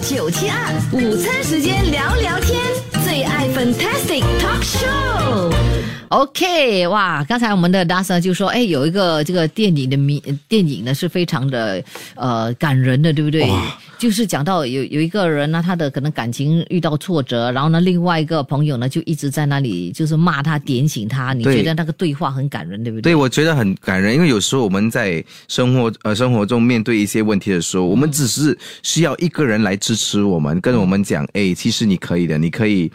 九七二午餐时间聊聊天，最爱 Fantastic Talk Show。OK，哇，刚才我们的 Dasa 就说，哎，有一个这个电影的名电影呢是非常的呃感人的，对不对？就是讲到有有一个人呢，他的可能感情遇到挫折，然后呢，另外一个朋友呢就一直在那里就是骂他、点醒他。你觉得那个对话很感人，对不对？对，我觉得很感人，因为有时候我们在生活呃生活中面对一些问题的时候，我们只是需要一个人来支持我们，跟我们讲，哎，其实你可以的，你可以。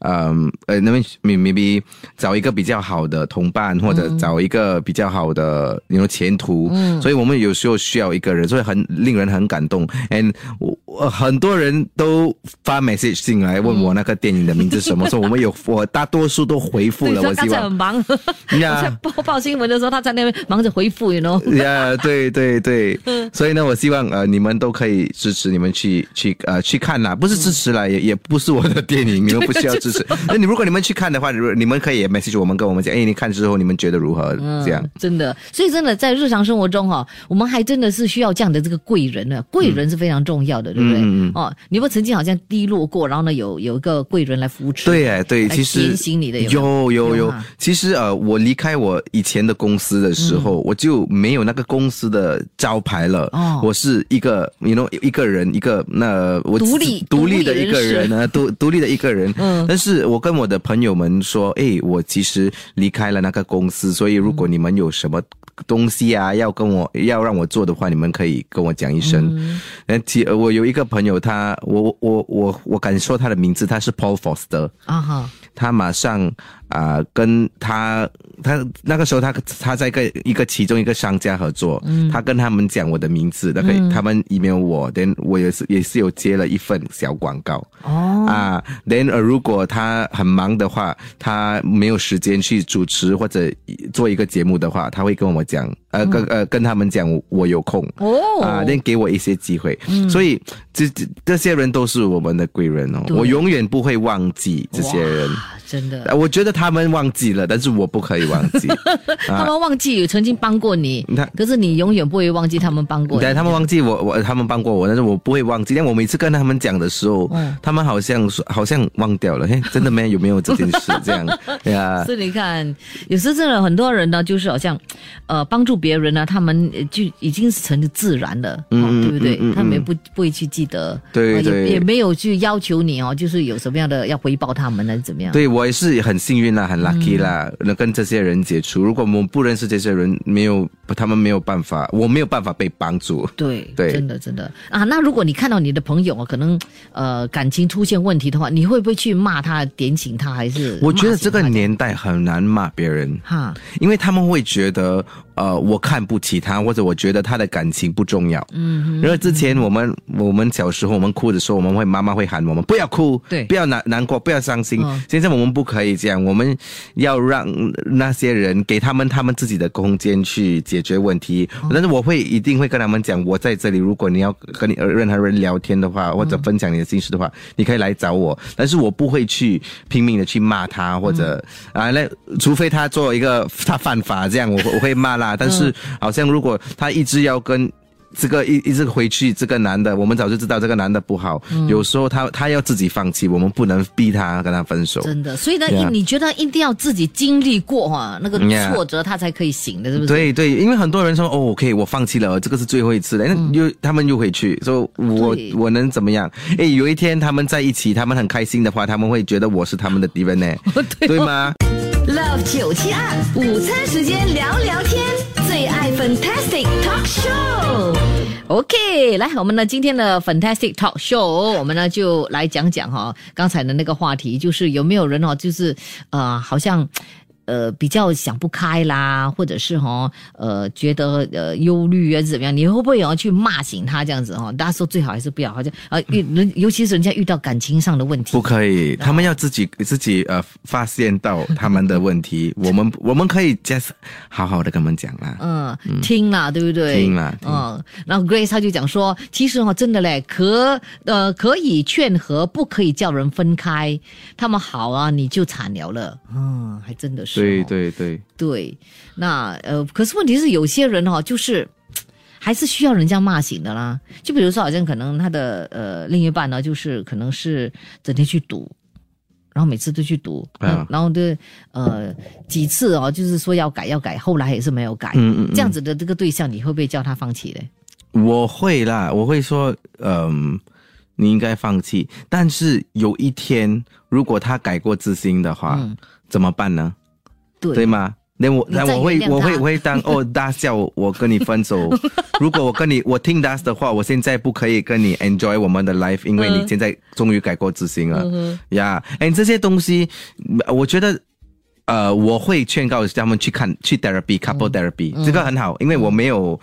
嗯呃，那么 maybe 找一个比较好的同伴，或者找一个比较好的你说前途，嗯，所以我们有时候需要一个人，所以很令人很感动。And 我我很多人都发 message 进来问我那个电影的名字什么，说我们有 我大多数都回复对，了，我希望。才很忙，我呀在报报新闻的时候，他在那边忙着回复，you know。呀对对对，所以呢，我希望呃你们都可以支持，你们去去呃去看啦，不是支持啦，也也不是我的电影，你们不需要支持。那你如果你们去看的话，如你们可以也 message 我们，跟我们讲，哎，你看之后你们觉得如何？这样。真的，所以真的在日常生活中哈、我们还真的是需要这样的这个贵人呢。贵人是非常重要的，对不对？哦，你有没有曾经好像低落过，然后呢有有一个贵人来扶持？对哎，对，其实有有有。其实呃，我离开我以前的公司的时候，我就没有那个公司的招牌了。哦我是一个，you know，一个人，一个那我独立独立的一个人呢，独独立的一个人。嗯但是我跟我的朋友们说，哎，我其实离开了那个公司，所以如果你们有什么东西啊，要跟我要让我做的话，你们可以跟我讲一声。那其呃我有一个朋友，他我我我我敢说他的名字，他是 Paul Foster。啊哈，他马上啊、跟他他那个时候他他在跟一个其中一个商家合作，嗯他跟他们讲我的名字，那个、他们 email 我，then 我也是也是有接了一份小广告。哦，啊，then、呃、如果他很忙的话，他没有时间去主持或者做一个节目的话，他会跟我讲，呃，跟呃跟他们讲我我有空。哦啊，then 给我一些机会，所以这这这些人都是我们的贵人哦，我永远不会忘记这些人。真的，呃我觉得他们忘记了，但是我不可以忘记。他们忘记有曾经帮过你你看，可是你永远不会忘记他们帮过你。对，他们忘记我，我他们帮过我，但是我不会忘记。但我每次跟他们讲的时候，嗯他们好像说好像忘掉了，嘿，真的没有没有这件事这样 呀？所以你看，有时真的很多人呢，就是好像，呃，帮助别人呢，他们呃就已经是成自然了，嗯对不对？嗯嗯他们也不不会去记得，呃对也没有去要求你哦，就是有什么样的要回报他们呢，怎么样？对我也是很幸运啦，很 lucky 啦，能跟这些人接触。如果我们不认识这些人，没有他们没有办法，我没有办法被帮助。对对真的真的啊。那如果你看到你的朋友哦，可能呃感情出现问题的话，你会不会去骂他、点醒他，还是我觉得这个年代很难骂别人。哈，因为他们会觉得，呃，我看不起他，或者我觉得他的感情不重要。嗯，因为之前我们我们小时候我们哭的时候，我们会妈妈会喊我们不要哭，对不要难难过，不要伤心。嗯现在我们不可以这样，我们要让那些人给他们他们自己的空间去解决问题。但是我会一定会跟他们讲，我在这里，如果你要跟你呃任何人聊天的话，或者分享你的心事的话，你可以来找我，但是我不会去拼命的去骂他，或者、啊，那除非他做一个他犯法这样，我我会骂啦。但是好像如果他一直要跟。这个一一直回去，这个男的，我们早就知道这个男的不好。有时候他他要自己放弃，我们不能逼他跟他分手。真的。所以呢你觉得一定要自己经历过哈、那个挫折，他才可以醒的，是不是？对对，因为很多人说哦，OK，我放弃了，这个是最后一次了，那又、他们又回去，说我我能怎么样？哎，有一天他们在一起，他们很开心的话，他们会觉得我是他们的敌人呢，对吗？Love 九七二午餐时间聊聊天，Fantastic Talk Show。OK，来，我们呢今天的 Fantastic Talk Show，我们呢就来讲讲哈、刚才的那个话题，就是有没有人哦，就是呃，好像。呃，比较想不开啦，或者是哈、呃，觉得呃忧虑啊，怎么样？你会不会也要去骂醒他这样子哈、大家说最好还是不要，好像呃，遇人尤其是人家遇到感情上的问题不，可以，他们要自己自己呃发现到他们的问题，我们 我们可以 just 好好的跟他们讲啦。嗯，听啦，对不对？听啦听嗯，然后 Grace 他就讲说，其实哈、真的嘞，可呃可以劝和，不可以叫人分开。他们好啊，你就惨了了。嗯，还真的是、对哦。对对，对，那呃，可是问题是有些人哈、就是。还是需要人家骂醒的啦。就比如说，好像可能他的呃另一半呢，就是可能是整天去赌。然后每次都去赌，啊然后的呃几次哦，就是说要改要改，后来也是没有改。嗯嗯嗯这样子的这个对象，你会不会叫他放弃嘞？我会啦，我会说，嗯、你应该放弃。但是有一天，如果他改过自新的话，嗯怎么办呢？对对吗？那我那我会我会我会当哦，大笑我跟你分手。如果我跟你我听 Das 的话，我现在不可以跟你 enjoy 我们的 life，因为嗯你现在终于改过自新了呀。哎、这些东西，我觉得。呃，我会劝告他们去看去 therapy couple therapy，、这个很好，因为我没有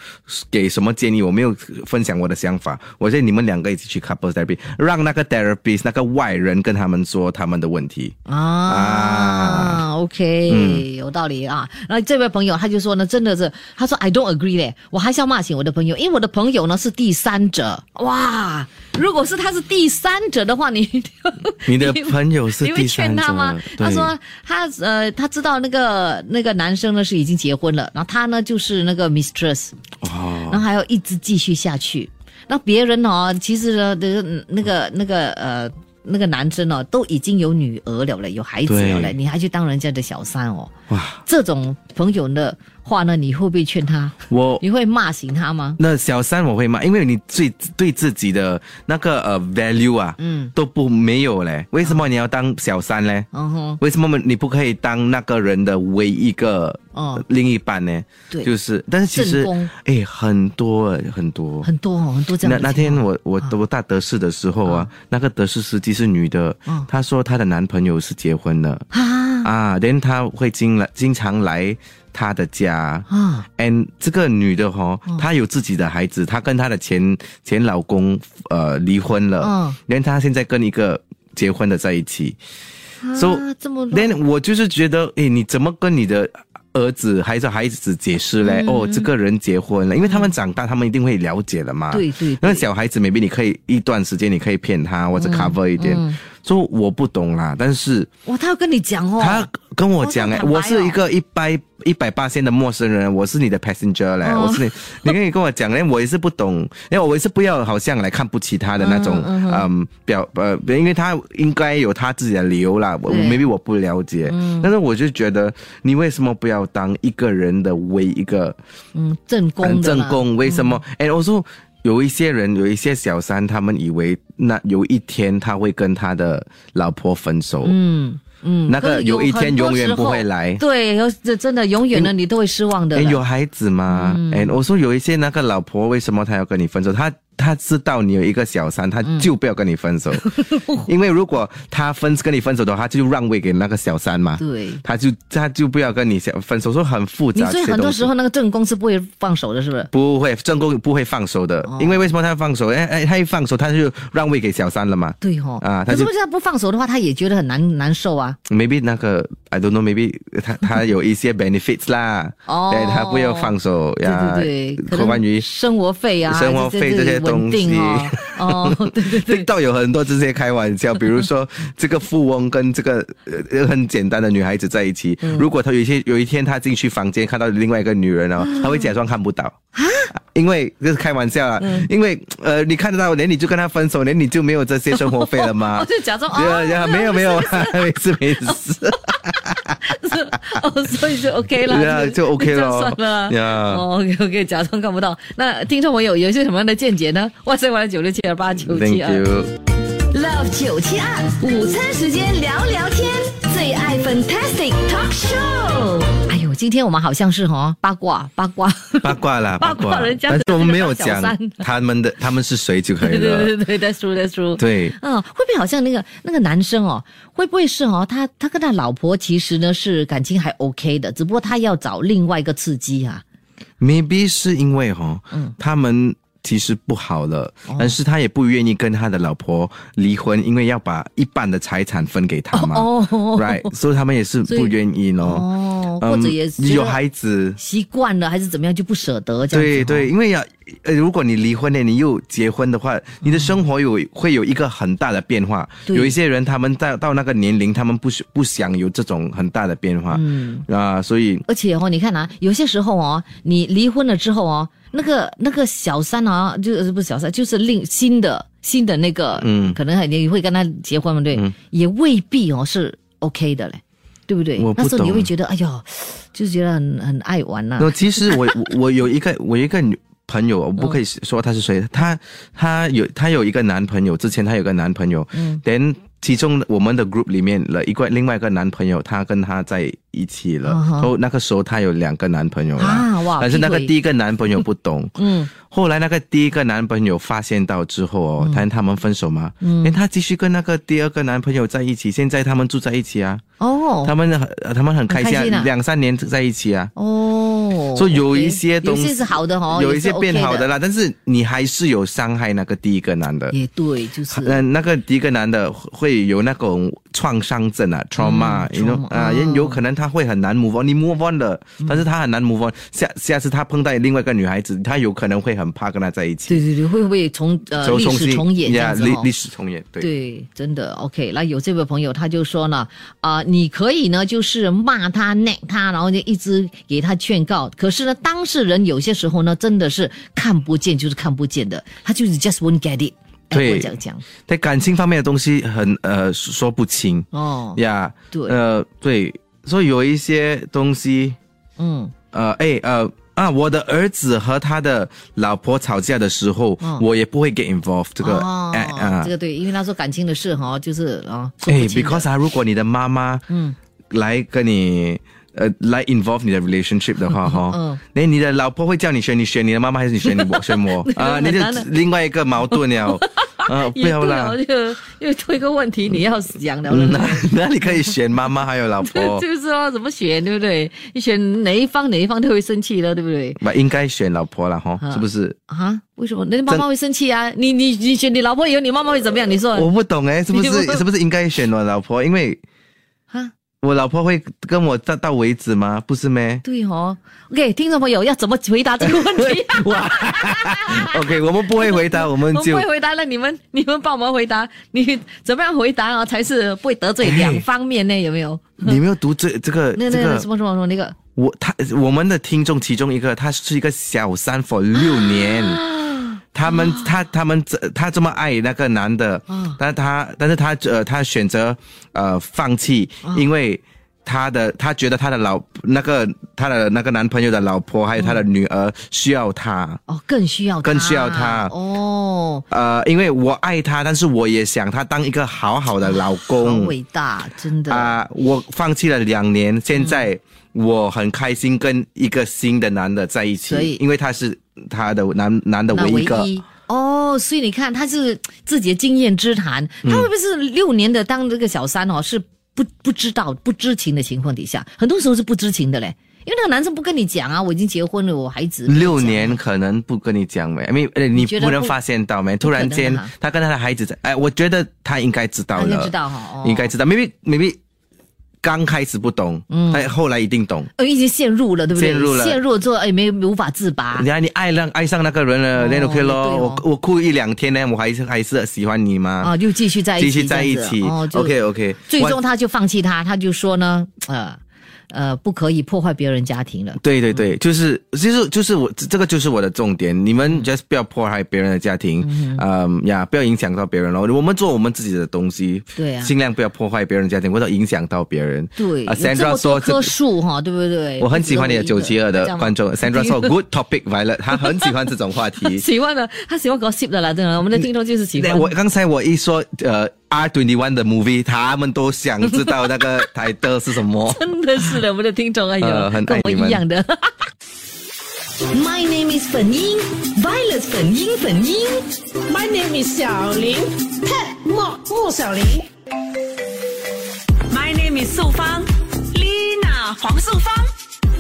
给什么建议，我没有分享我的想法，我建议你们两个一起去 couple therapy，让那个 therapist 那个外人跟他们说他们的问题。啊啊，OK，、嗯有道理啊。然后这位朋友他就说呢，真的是，他说 I don't agree 嘞，我还是要骂醒我的朋友，因为我的朋友呢是第三者。哇，如果是他是第三者的话，你 你的朋友是你会第三者劝他吗？，他说他呃，他知道那个那个男生呢是已经结婚了，然后他呢就是那个 mistress，哦，然后还要一直继续下去。那别人哦，其实呢，那个那个那个呃。那个男生哦，都已经有女儿了嘞，有孩子了嘞，你还去当人家的小三哦？哇，这种朋友的话呢，你会不会劝他？我你会骂醒他吗？那小三我会骂，因为你最对自己的那个呃 value 啊，嗯，都不没有嘞。为什么你要当小三嘞？嗯哼，为什么你不可以当那个人的唯一一个哦，另一半呢？对，就是，但是其实哎，很多哎很多。很多哦，很多这样那那天我我我大德士的时候啊，那个德士司机是女的，嗯她说她的男朋友是结婚了啊啊，连她会经来经常来她的家。啊 and 这个女的哈、她有自己的孩子，她跟她的前前老公呃离婚了，嗯连她现在跟一个结婚的在一起。So，啊，这么 then 我就是觉得，诶，你怎么跟你的儿子还是孩子解释嘞？嗯哦，这个人结婚了，因为他们长大，他们一定会了解了嘛。对对那，小孩子，maybe 你可以一段时间你可以骗他或者 cover 一点。嗯说我不懂啦，但是哇，他要跟你讲哦，他跟我讲哎、我是一个一百一百八线的陌生人，我是你的 passenger 嘞，哦。我是你，你可以跟我讲嘞，我也是不懂，因为我也是不要好像来看不起他的那种，嗯表呃，因为他应该有他自己的理由啦，我对。maybe 我不了解，但是我就觉得你为什么不要当一个人的唯一一个嗯正宫很正宫？为什么？哎、我说。有一些人，有一些小三，他们以为那有一天他会跟他的老婆分手，嗯嗯，那个有一天永远不会来。对，有这真的永远呢，你都会失望的。有孩子吗？哎、我说有一些那个老婆，为什么她要跟你分手？她她知道你有一个小三，他就不要跟你分手，因为如果他分跟你分手的话，他就让位给那个小三嘛。对，他就他就不要跟你小分手，说很复杂。所以很多时候那个正宫是不会放手的，是不是？不会，正宫不会放手的，哦因为为什么他要放手？哎哎，他一放手，他就让位给小三了嘛。对哦，啊他是为什么他不放手的话，他也觉得很难难受啊？maybe 那个 I don't know，maybe 他他有一些 benefits 啦，哦对他不要放手呀。对关于生活费啊，生活费这些稳定哦，哦，对对对，TikTok 有很多这些开玩笑，比如说这个富翁跟这个呃很简单的女孩子在一起，嗯。如果他有一天有一天他进去房间看到另外一个女人哦，他会假装看不到。啊？因为这是开玩笑啊，嗯。因为呃你看得到，连你就跟他分手，连你就没有这些生活费了吗我？就假装没有没有，没事 没事，哦，所以就 OK 了，对啊就 OK 这样咯算了啊。呀哦，OK OK，假装看不到。那听众朋友有一些什么样的见解呢？哇塞，完了九六七二八九七二。Love 九七二午餐时间聊聊天，最爱 Fantastic Talk Show。今天我们好像是哦八卦八卦，八卦啦，八卦人家但是我们没有小讲他们的他们是谁就可以了。对对对，That's true That's true。对，嗯，会不会好像那个那个男生哦，会不会是哦，他他跟他老婆其实呢是感情还 OK 的，只不过他要找另外一个刺激啊。maybe 是因为哈、嗯他们其实不好了，但是他也不愿意跟他的老婆离婚，因为要把一半的财产分给他嘛。哦 Right，所以他们也是不愿意咯。哦哦，或者也是嗯有孩子，习惯了还是怎么样就不舍得这样子、哦。对对，因为要呃，如果你离婚了，你又结婚的话，你的生活有会有一个很大的变化。对。有一些人他们到到那个年龄，他们不是不想有这种很大的变化。嗯。啊，所以而且哦，你看啊，有些时候哦，你离婚了之后哦，那个那个小三啊，就是不是小三，就是另新的新的那个，嗯。可能你会跟他结婚嘛，对，也未必哦是 OK 的嘞，对不对？我不那时候你懂。会觉得，哎呦，就是觉得很很爱玩呐、那其实我我 我有一个我一个女朋友，我不可以说他是谁，他他有他有一个男朋友，之前他有个男朋友，嗯，then 其中我们的 group 里面了一个另外一个男朋友，他跟他在一起了，后那个时候她有两个男朋友了，啊但是那个第一个男朋友不懂，嗯，后来那个第一个男朋友发现到之后哦，他他们分手嘛，嗯，因他继续跟那个第二个男朋友在一起，现在他们住在一起啊，哦。他们很他们很开心啊两三年在一起啊。哦，所以有一些东西是好的哦，有一些变好的啦，但是你还是有伤害那个第一个男的。也对，就是。嗯，那个第一个男的会有那种创伤症啊，trauma，you know 嗯 trauma，啊，也哦有可能他会很难 move on，你 move on 了，但是他很难 move on，下下次他碰到另外一个女孩子，他有可能会很怕跟她在一起，对对对，会不会重呃历史重演这呀样子哦历历史重演，对。对，真的 OK。那有这位朋友他就说呢，啊、你可以呢就是骂他、neck 他，然后就一直给他劝告。可是呢，当事人有些时候呢，真的是看不见就是看不见的，他就是 just won't get it。对在感情方面的东西很呃说不清哦，呀，对呃对，所以有一些东西嗯，呃，哎，呃，啊，我的儿子和他的老婆吵架的时候，我也不会 get involved 这个，哦哎啊这，个对，因为他说感情的事哈，就是啊，哎，because 啊，如果你的妈妈嗯来跟你。呃，来 involve 你的 relationship 的话，哈，嗯那你的老婆会叫你选你选你的妈妈还是你选你我选我 啊？你就另外一个矛盾了，啊，不要啦又出一个问题，你要讲了，嗯那那你可以选妈妈还有老婆，就是说怎么选，对不对？你选哪一方，哪一方都会生气的，对不对？那应该选老婆了哈，啊是不是？啊？为什么？那妈妈会生气啊？你你你选你老婆以后，你妈妈会怎么样？你说我不懂哎，是不是是不是应该选我老婆？因为啊？我老婆会跟我到到为止吗？不是咩？对哦，OK，听众朋友要怎么回答这个问题？哇，OK，我们不会回答，我 们我们就不会回答了，你们你们帮我们回答，你怎么样回答啊？才是不会得罪哎两方面呢？有没有？你没有读这这个这个那那那什么什么什么那个我他我们的听众其中一个，他是一个小三 for 六年。他们他他们这他这么爱那个男的，但是他但是他呃他选择呃放弃，因为他的他觉得他的老那个他的那个男朋友的老婆还有他的女儿需要他，哦，更需要他。更需要他。哦，呃，因为我爱他，但是我也想他当一个好好的老好公伟大，真的。啊、我放弃了两年，现在我很开心跟一个新的男的在一所以。起，因为他是他的男男的唯唯一一个。一。哦，所以你看，他是自己的经验之谈，嗯。他会不会是六年的当这个小三哦？是不不知道、不知情的情况底下，很多时候是不知情的嘞。因为那个男生不跟你讲啊，我已经结婚了，我孩子。六年可能不跟你讲没，因为呃你不不能发现到没，突然间他跟他的孩子在，哎，我觉得他应该知道了，应该知道应该知道，maybe maybe 刚开始不懂，嗯，但后来一定懂。呃，已经陷入了，对不对？陷入了陷入了之后，哎，没无法自拔你。看你爱上爱上那个人了，哦那 OK 也咯，哦我我哭一两天呢，我还是还是喜欢你吗？啊，就继续在一起，继续在一起，OK OK，最终他就放弃他，他就说呢，呃呃，不可以破坏别人家庭了。对对对，就是就是就是我这这个就是我的重点，你们 just 不要破坏别人的家庭，嗯呀，不要影响到别人咯。我们做我们自己的东西，对啊尽量不要破坏别人的家庭，或者影响到别人。对，啊，Sandra 说棵。树哈，对不对？我很喜欢你的九七二的观众，Sandra 说 说 good topic Violet，他很喜欢这种话题。喜欢的，他喜欢 gossip 的啦，真的，我们的听众就是喜欢。我刚才我一说呃 R twenty one 的 movie，他们都想知道那个台的是什么。真的是的，我们的听众哎呦，呃很跟我爱你们一样的。My name is 粉英，Violet 粉英粉英。My name is 小林，Pat 莫莫小林。My name is 素芳，Lina 黄素芳。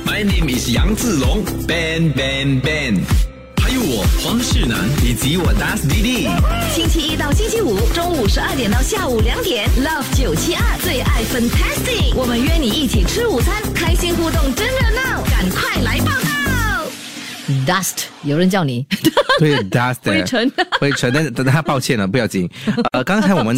My name is 杨志龙，Ben Ben Ben。还有我黄世南以及我 Das DD。星期一到星期五中午十二点到下午两点，Love 九七二最爱 Fantastic，我们约你一起吃午餐，开心互动真热闹，赶快来报道。Dust，有人叫你。对，dust 灰尘，灰尘，但是但他抱歉了，不要紧。呃，刚才我们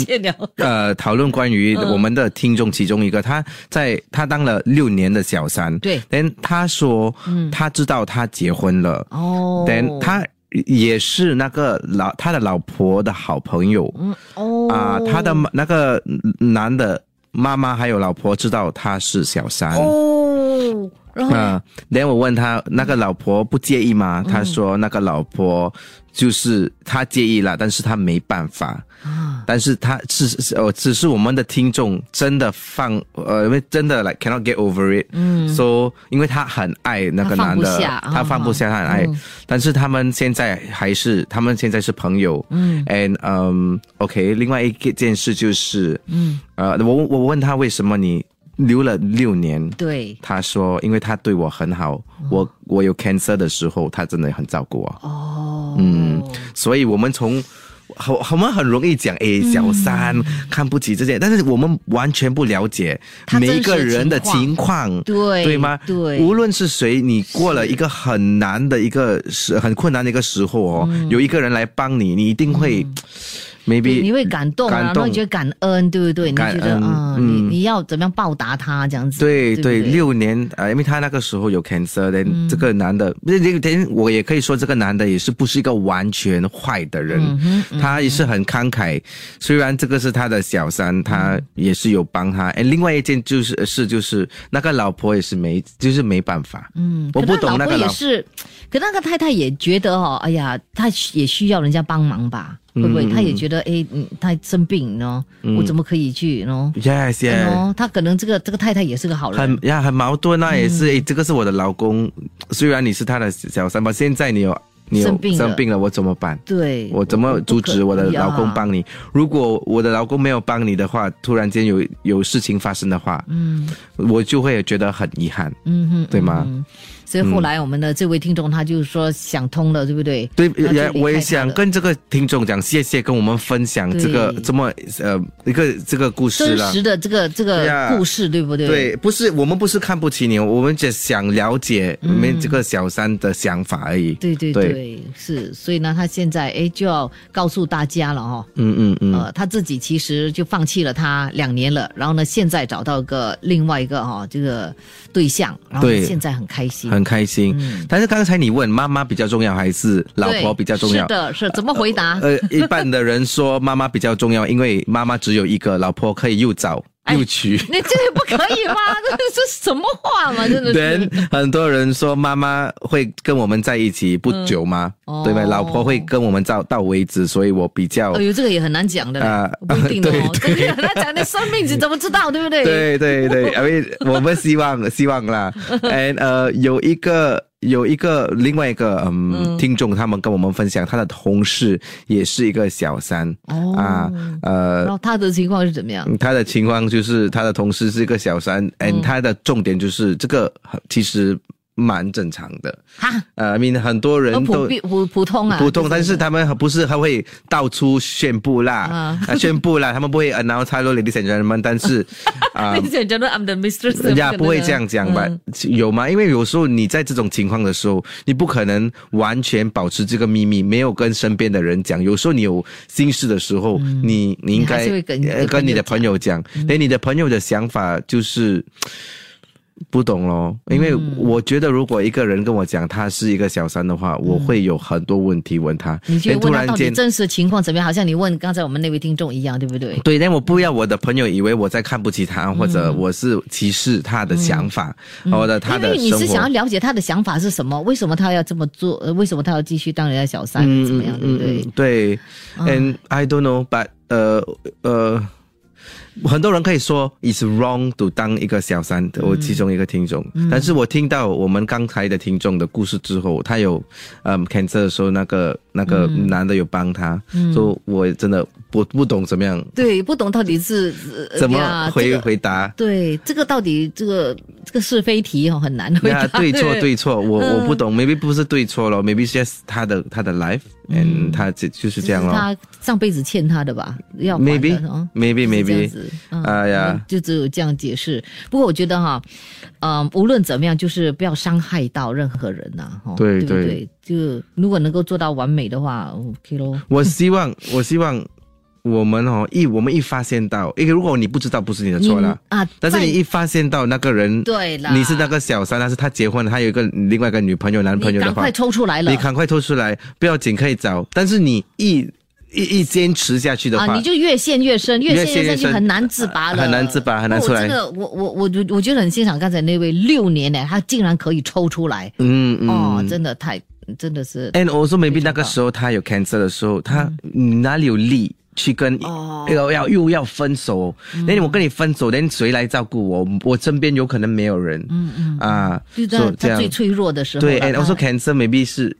呃讨论关于嗯。我们的听众其中一个，他在他当了六年的小三，对。嗯但他说，他知道他结婚了，哦，但他也是那个老他的老婆的好朋友，嗯哦。啊、他的那个男的妈妈还有老婆知道他是小三。哦，然后呢？啊，然后我问他那个老婆不介意吗？嗯。他说那个老婆就是他介意了，但是他没办法。啊，但是他是是呃，只是我们的听众真的放呃，因为真的 like cannot get over it，嗯，so 因为他很爱那个男的，下他放不下，他很爱，但是他们现在还是他们现在是朋友，嗯，and 嗯、OK，另外一件事就是，嗯，呃，我我问他为什么你留了六年，对，他说因为他对我很好，我我有 cancer 的时候，他真的很照顾我，哦，嗯，所以我们从。好，我们很容易讲，哎，小三、看不起这些，但是我们完全不了解每一个人的情况对对吗？对。无论是谁，你过了一个很难的一个时，很困难的一个时候哦，有一个人来帮你，你一定会、对 maybe 你会感动啊，感动然后你觉得感恩，对不对？你觉得啊，嗯你你要怎么样报答他这样子？对不对，六年啊、呃因为他那个时候有 cancer，的、这个男的，不是这个，我也可以说这个男的也是不是一个完全坏的人，他也是很慷慨。虽然这个是他的小三，他也是有帮他。哎，另外一件就是是就是那个老婆也是没，就是没办法。嗯，我不懂那个老老婆也是，可那个太太也觉得哦，哎呀，她也需要人家帮忙吧？会不会？他也觉得，哎，嗯，他生病呢，我怎么可以去呢？yes yes。哦，她可能这个这个太太也是个好人很，呀，很矛盾啊，也是，哎，这个是我的老公，虽然你是他的小三吧，现在你有你有生病了生病了，我怎么办？对，我怎么阻止我的老公帮你？你？如果我的老公没有帮你的话，突然间有有事情发生的话，嗯，我就会觉得很遗憾，嗯哼，对吗？嗯所以后来我们的这位听众他就说想通了，对不对？对，也我也想跟这个听众讲，谢谢跟我们分享这个这么呃一个这个故事了。真实的这个这个故事，对不对？对，不是我们不是看不起你，我们只想了解你们这个小三的想法而已。对对对。对，是，所以呢，他现在哎就要告诉大家了哈、嗯嗯嗯，呃，他自己其实就放弃了他两年了，然后呢，现在找到个另外一个哈、这个对象，然后现在很开心，很开心。但是刚才你问妈妈比较重要还是老婆比较重要？是的，是怎么回答？呃，一半的人说妈妈比较重要，因为妈妈只有一个，老婆可以又找哎又娶。你这也不可以吗？这是什么话嘛？真的是。很多人说妈妈会跟我们在一起不久吗？嗯对吧？哦老婆会跟我们到到为止，所以我比较。哎呦，这个也很难讲的嘞，啊不一定的哦。对 这个很难讲，你生命你怎么知道，对不对？对对对，因为 我们希望希望啦，and 呃有一个有一个另外一个嗯听众，他们跟我们分享，他的同事也是一个小三。哦。啊，呃然后他的情况是怎么样？嗯他的情况就是他的同事是一个小三，嗯，嗯。他的重点就是这个其实蛮正常的，哈，呃，I mean 很多人都都普普普通啊，普通，但是他们不是还会到处宣布啦，宣布啦，他们不会 announce hello ladies and gentlemen，但是 啊。你讲讲到 I'm the mistress，人家不会这样讲吧？嗯有吗？因为有时候你在这种情况的时候，你不可能完全保持这个秘密，没有跟身边的人讲。有时候你有心事的时候，你你应该跟你的呃跟你的朋朋友讲。那你的朋友的想法就是。不懂咯，因为嗯我觉得如果一个人跟我讲他是一个小三的话，我会有很多问题问他。你就但突问他到底然间，真实情况怎么样？好像你问刚才我们那位听众一样，对不对？对，但我不要我的朋友以为我在看不起他，或者我是歧视他的想法，或者他的因为你。是想要了解他的想法是什么？为什么他要这么做？呃为什么他要继续当人家小三？怎么样？对不对？对，and I don't know, but 呃呃，很多人可以说 is wrong to 当一个小三，我其中一个听众，但是我听到我们刚才的听众的故事之后，他有嗯 cancer 的时候，那个那个男的有帮他，嗯。所以我真的不不懂怎么样对，不懂到底是呃怎么回这个回答。对，这个到底这个这个是非题哦，很难回答。呀，对错 对错，我嗯。我不懂，maybe 不是对错了 m a y b e just 他的他的 life，嗯，他就就是这样了。他上辈子欠他的吧，要还的 Maybe 哦。maybe 就是这样 maybe，子嗯哎呀就只有这样解释。不过我觉得哈，嗯、无论怎么样，就是不要伤害到任何人呐、哈，对对不对对？就如果能够做到完美的话，OK 咯。我希望 我希望我们哦一我们一发现到，因为如果你不知道，不是你的错啦。啊，但是你一发现到那个人，对啦你是那个小三，但是他结婚了，他有一个另外一个女朋友、男朋友的话你赶快，抽出来了你。赶快抽出来，不要紧可以找。但是你一一一坚持下去的话，啊，你就越陷越深，越陷越深就很难自拔了，很难自拔很难出来哦这个我我我我我觉得很欣赏刚才那位六年呢，他竟然可以抽出来，嗯嗯。哦，真的太真的是 And also maybe 那个时候他有 cancer 的时候，他你哪里有力去跟哦要要又要分手？那、我跟你分手，那谁来照顾我？我身边有可能没有人。嗯嗯啊，就在最脆弱的时候对了，and also 他 cancer maybe 是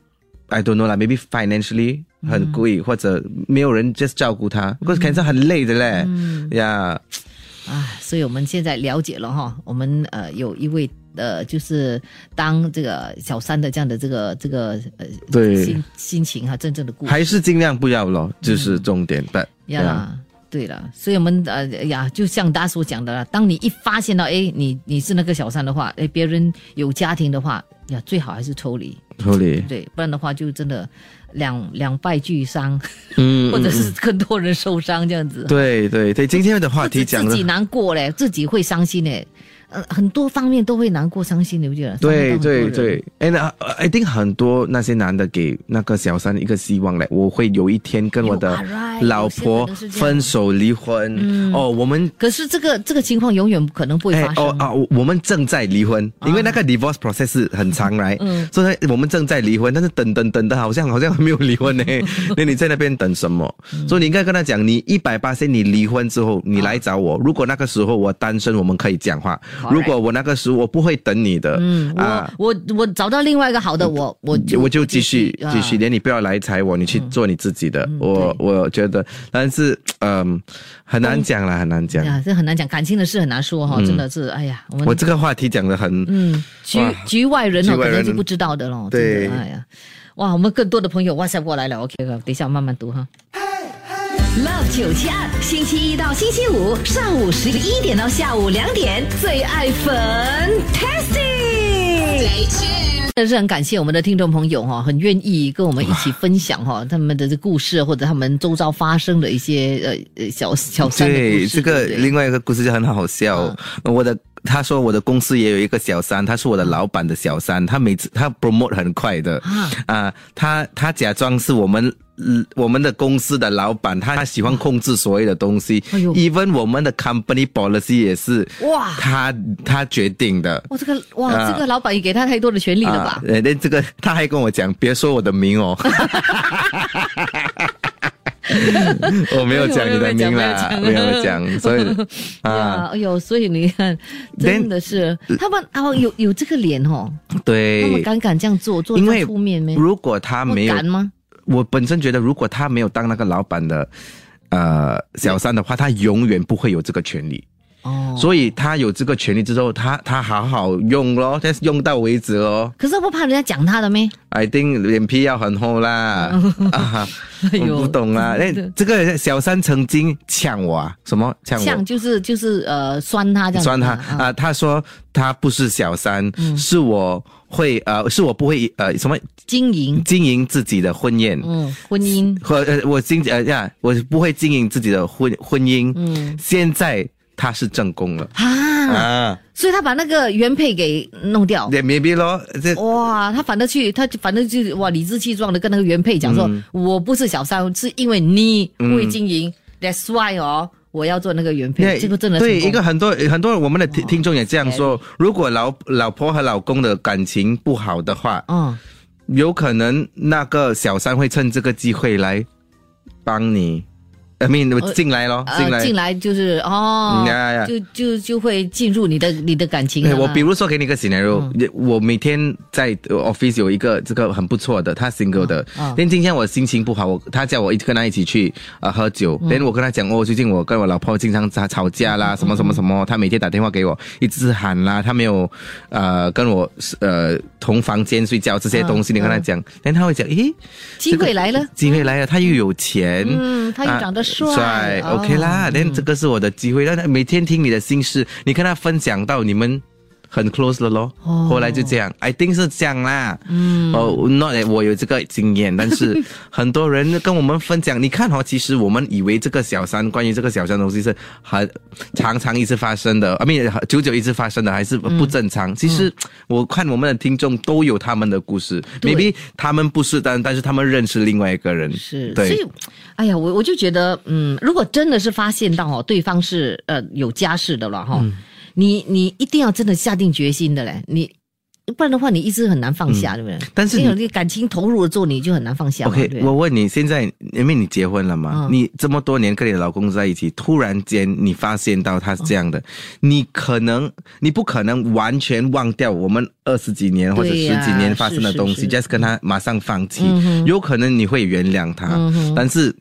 I don't know 啦，maybe financially 很贵，或者没有人 just 照顾他，可是 cancer 很累的嘞。呀，啊，所以我们现在了解了哈，我们呃有一位呃就是当这个小三的这样的这个这个呃对。心心情哈，真正的故事。还是尽量不要咯，就是重点。But 呀。对了，所以我们呃呀，就像大家所讲的啦，当你一发现到哎，你你是那个小三的话，哎，别人有家庭的话，呀，最好还是抽离，totally，对，不然的话就真的两两败俱伤，嗯 或者是更多人受伤这样子。对对对，今天的话题讲的自己难过嘞，自己会伤心嘞，呃，很多方面都会难过、伤心，你不觉得？对对对，哎，那呃一定很多那些男的给那个小三一个希望嘞，我会有一天跟我的老婆分手离婚。哦，我们可是这个这个情况永远可能不会哎发生。哦啊，我我们正在离婚，因为那个 divorce process 是很长来，嗯。所以我们正在离婚，但是等等等的好像好像还没有离婚呢，那你在那边等什么？嗯。所以你应该跟他讲，你一百八十你离婚之后，你来找我，如果那个时候我单身，我们可以讲话如果我那个时候我不会等你的，嗯，啊。我我我找到另外一个好的，我我我就继续啊继续，连你不要来踩我，你去做你自己的。我我觉得，但是嗯，很难讲啦，很难讲这很难讲，感情的事很难说哈，真的是，哎呀，我我这个话题讲的很，嗯，局局外人哦，局外人可能就不知道的咯。真对的哎呀，哇，我们更多的朋友 WhatsApp 过来了，OK 了，等一下我慢慢读哈。Love 九七二，星期一到星期五上午十一点到下午两点，最爱 Fantastic。真的是很感谢我们的听众朋友哈，很愿意跟我们一起分享哈他们的这故事或者他们周遭发生的一些呃呃小小三的故 对，这个另外一个故事就很好笑。我的他说我的公司也有一个小三，他是我的老板的小三，他每次他 promote 很快的啊啊，他他假装是我们。嗯我们的公司的老板，他他喜欢控制所有的东西、哎 e v e n 我们的 company policy 也是哇。他他决定的。哇，这个哇，啊。这个老板也给他太多的权利了吧？那这个他还跟我讲，别说我的名哦。我没有讲你的名啦，没有讲，所以，啊，哎呦，所以你看，真的是。他们啊，有有这个脸哦，他们，敢敢这样做，做这因为出面没？如果他没有敢吗？我本身觉得，如果他没有当那个老板的呃小三的话，他永远不会有这个权利。哦，所以他有这个权利之后，他他好好用咯，但是用到为止哦。可是不怕人家讲他的咩？I think 脸皮要很厚啦。啊，哎呦我不懂啦。哎对，这个小三曾经呛我啊，什么呛我？像就是就是呃酸他这样子，酸他啊啊、他说他不是小三，是我会呃，是我不会呃什么经营，经营自己的婚宴。嗯，婚姻，和呃，我经呃呀，我不会经营自己的婚婚姻。嗯。现在他是正宫了。啊，啊，所以他把那个原配给弄掉。也 maybe 咯，这哇，他反正去，他反正就是哇，理直气壮的跟那个原配讲说，嗯。我不是小三，是因为你不会经营、t h a t s why 哦，我要做那个原配，这个真的对一个很多很多我们的听听众也这样说，如果老老婆和老公的感情不好的话，嗯，有可能那个小三会趁这个机会来帮你 I mean 进来咯，进呃，来。进。来就是哦就就就会进入你的你的感情对，我比如说给你一个 scenario，、我每天在呃 office 有一个这个很不错的，他 single 的。嗯但今天我心情不好，我他叫我一跟他一起去呃喝酒，但、我跟他讲哦，最近我跟我老婆经常吵吵架啦，什么什么什么，他每天打电话给我，一直喊啦，他没有呃跟我呃同房间睡觉这些东西，你跟他讲，但他会讲，咦，机会来了，机会来了，他又有钱，嗯他又长得帅，OK 啦，但、这个是我的机会，让他每天听你的心事，你跟他分享到你们。很 close 了咯，哦。后来就这样，I think 是这样啦。嗯，哦 that 我有这个经验，但是 很多人跟我们分享，你看哦，其实我们以为这个小三，关于这个小三的东西是很常常一直发生的啊，没有久久一直发生的，还是不正嗯。常。其实我看我们的听众都有他们的故事，maybe 他们不是，但但是他们认识另外一个人，是，所对以，哎呀，我我就觉得，嗯，如果真的是发现到哦，对方是呃有家室的了哈、嗯你你一定要真的下定决心的嘞，你不然的话，你一直很难放下，对不对？嗯但是你因为你感情投入了之后，你就很难放下 OK，我问你，现在因为你结婚了嘛，嗯。你这么多年跟你的老公在一起，突然间你发现到他是这样的，你可能你不可能完全忘掉我们二十几年或者十几年发生的东西是。是是，just 跟他马上放弃，嗯有可能你会原谅他，嗯但是。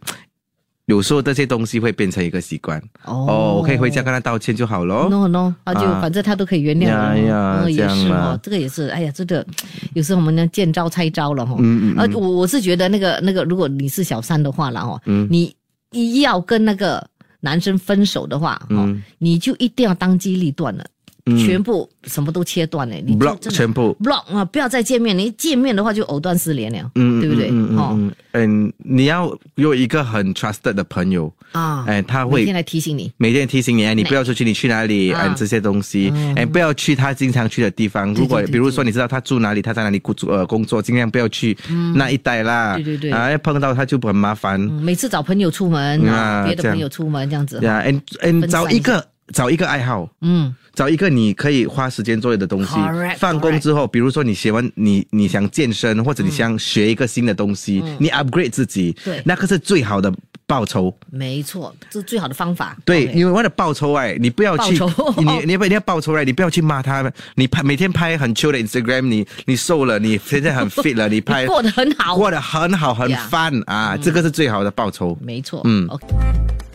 有时候这些东西会变成一个习惯。哦，我可以回家跟他道歉就好了。No No，他就、啊。反正他都可以原谅了，呀呀嗯，也是哦，这个也是，哎呀，真的，有时候我们呢见招拆招了哈、哦，嗯嗯嗯。呃，我我是觉得那个那个，如果你是小三的话了哈、你一要跟那个男生分手的话，哈、嗯。你就一定要当机立断了，嗯全部什么都切断了，你就 block 全部，block 啊，不要再见面，你一见面的话就藕断丝连了，嗯，对不对？嗯嗯你要有一个很 trusted 的朋友，啊，哎，他会每天来提醒你，每天提醒你，哎，你不要出去，你去哪里，啊。哎，这些东西，哎，不要去他经常去的地方。如果比如说你知道他住哪里，他在哪里工作呃工作，尽量不要去那一带啦。对对对。啊，碰到他就很麻烦。嗯，每次找朋友出门别的朋友出门这样子，呀，嗯嗯，分散找一个找一个爱好。嗯，找一个你可以花时间做的东西 Correct，放工之后，比如说你写完你你想健身，或者你想学一个新的东西，你 upgrade 自己，嗯对。那个是最好的报酬。没错，这是最好的方法，对因为为了报酬哎，你不要去报酬，你你要你要报酬哎，你不要去骂他，你拍每天拍很 chill 的 Instagram，你你瘦了，你现在很 fit 了，你拍 过得很好，过得很好，很 fun 啊，这个是最好的报酬。没错，嗯。OK。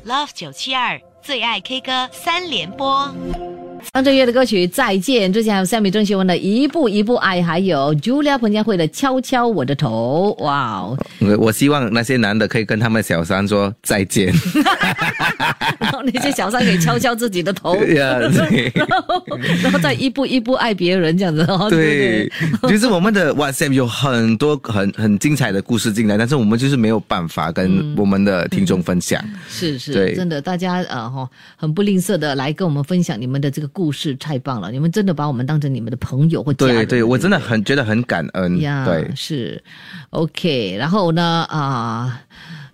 Love 九七二最爱 K 歌三连播。张震岳的歌曲《再见》，之前还有夏米郑秀文的《一步一步爱》，还有 Julia 彭佳慧的《敲敲我的头》。哇哦！我我希望那些男的可以跟他们小三说再见。然后那些小三可以敲敲自己的头，然后然后再一步一步爱别人这样子哦。对，就是 我们的 WhatsApp 有很多很很精彩的故事进来，但是我们就是没有办法跟我们的听众分享。是是，对真的，大家呃哈很不吝啬的来跟我们分享你们的这个故事，太棒了！你们真的把我们当成你们的朋友或家人。对对，我真的很觉得很感恩。呀，对，是，OK。然后呢，啊、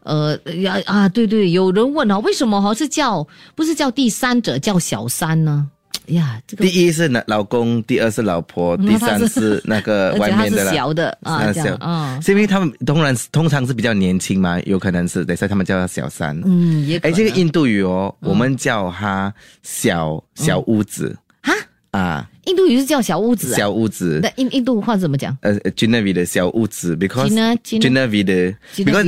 呃，呀啊，对对，有人问啊，为什么哈是叫不是叫第三者叫小三呢？呀，这个第一是男老公，第二是老婆，第三是那个 外面的啦。小的啊，小，啊，是因为他们通然通常是比较年轻嘛，有可能是，等一下他们叫他小三。嗯，也哎，这个印度语哦，我们叫他小小屋子。啊，啊，印度语是叫小屋子啊，小屋子。那印印度话怎么讲？呃 g e n e v i 的小屋子，because Gina- Gina- g e n e v i 的 Genevieve，because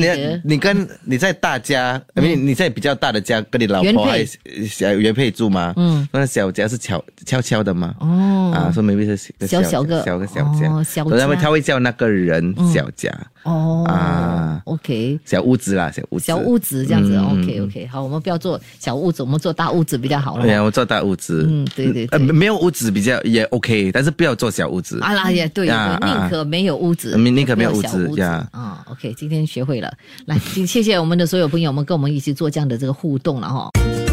你你跟你在大家，I mean 你在比较大的家，跟你老婆还是小原配住吗？嗯，那小家是悄悄悄的吗？哦。啊，说 maybe 是个小小个。小个小家，哦小所以他们家他会叫那个人小家，哦啊，OK。小屋子啦，小屋子，小屋子这样子、嗯 o k OK，好，我们不要做小屋子，我们做大屋子比较好了。对呀，我做大屋子，嗯对对呃，没有屋子比较也 OK，但是不要做小屋子。啊啦也对，啊宁可没有屋子，嗯宁可没有屋子小屋子呀啊。OK，今天学会了，来，今谢谢我们的所有朋友们跟我们一起做这样的这个互动了哈。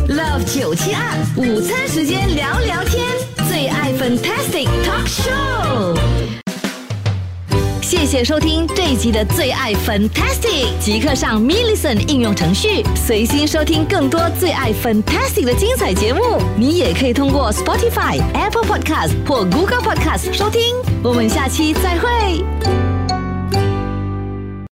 Love 九七二午餐时间聊聊天，最爱 Fantastic Talk Show。谢谢收听这一集的最爱 Fantastic，即刻上 m i l l i c e n 应用程序，随心收听更多最爱 Fantastic 的精彩节目。你也可以通过 Spotify、Apple Podcast 或 Google Podcast 收听。我们下期再会。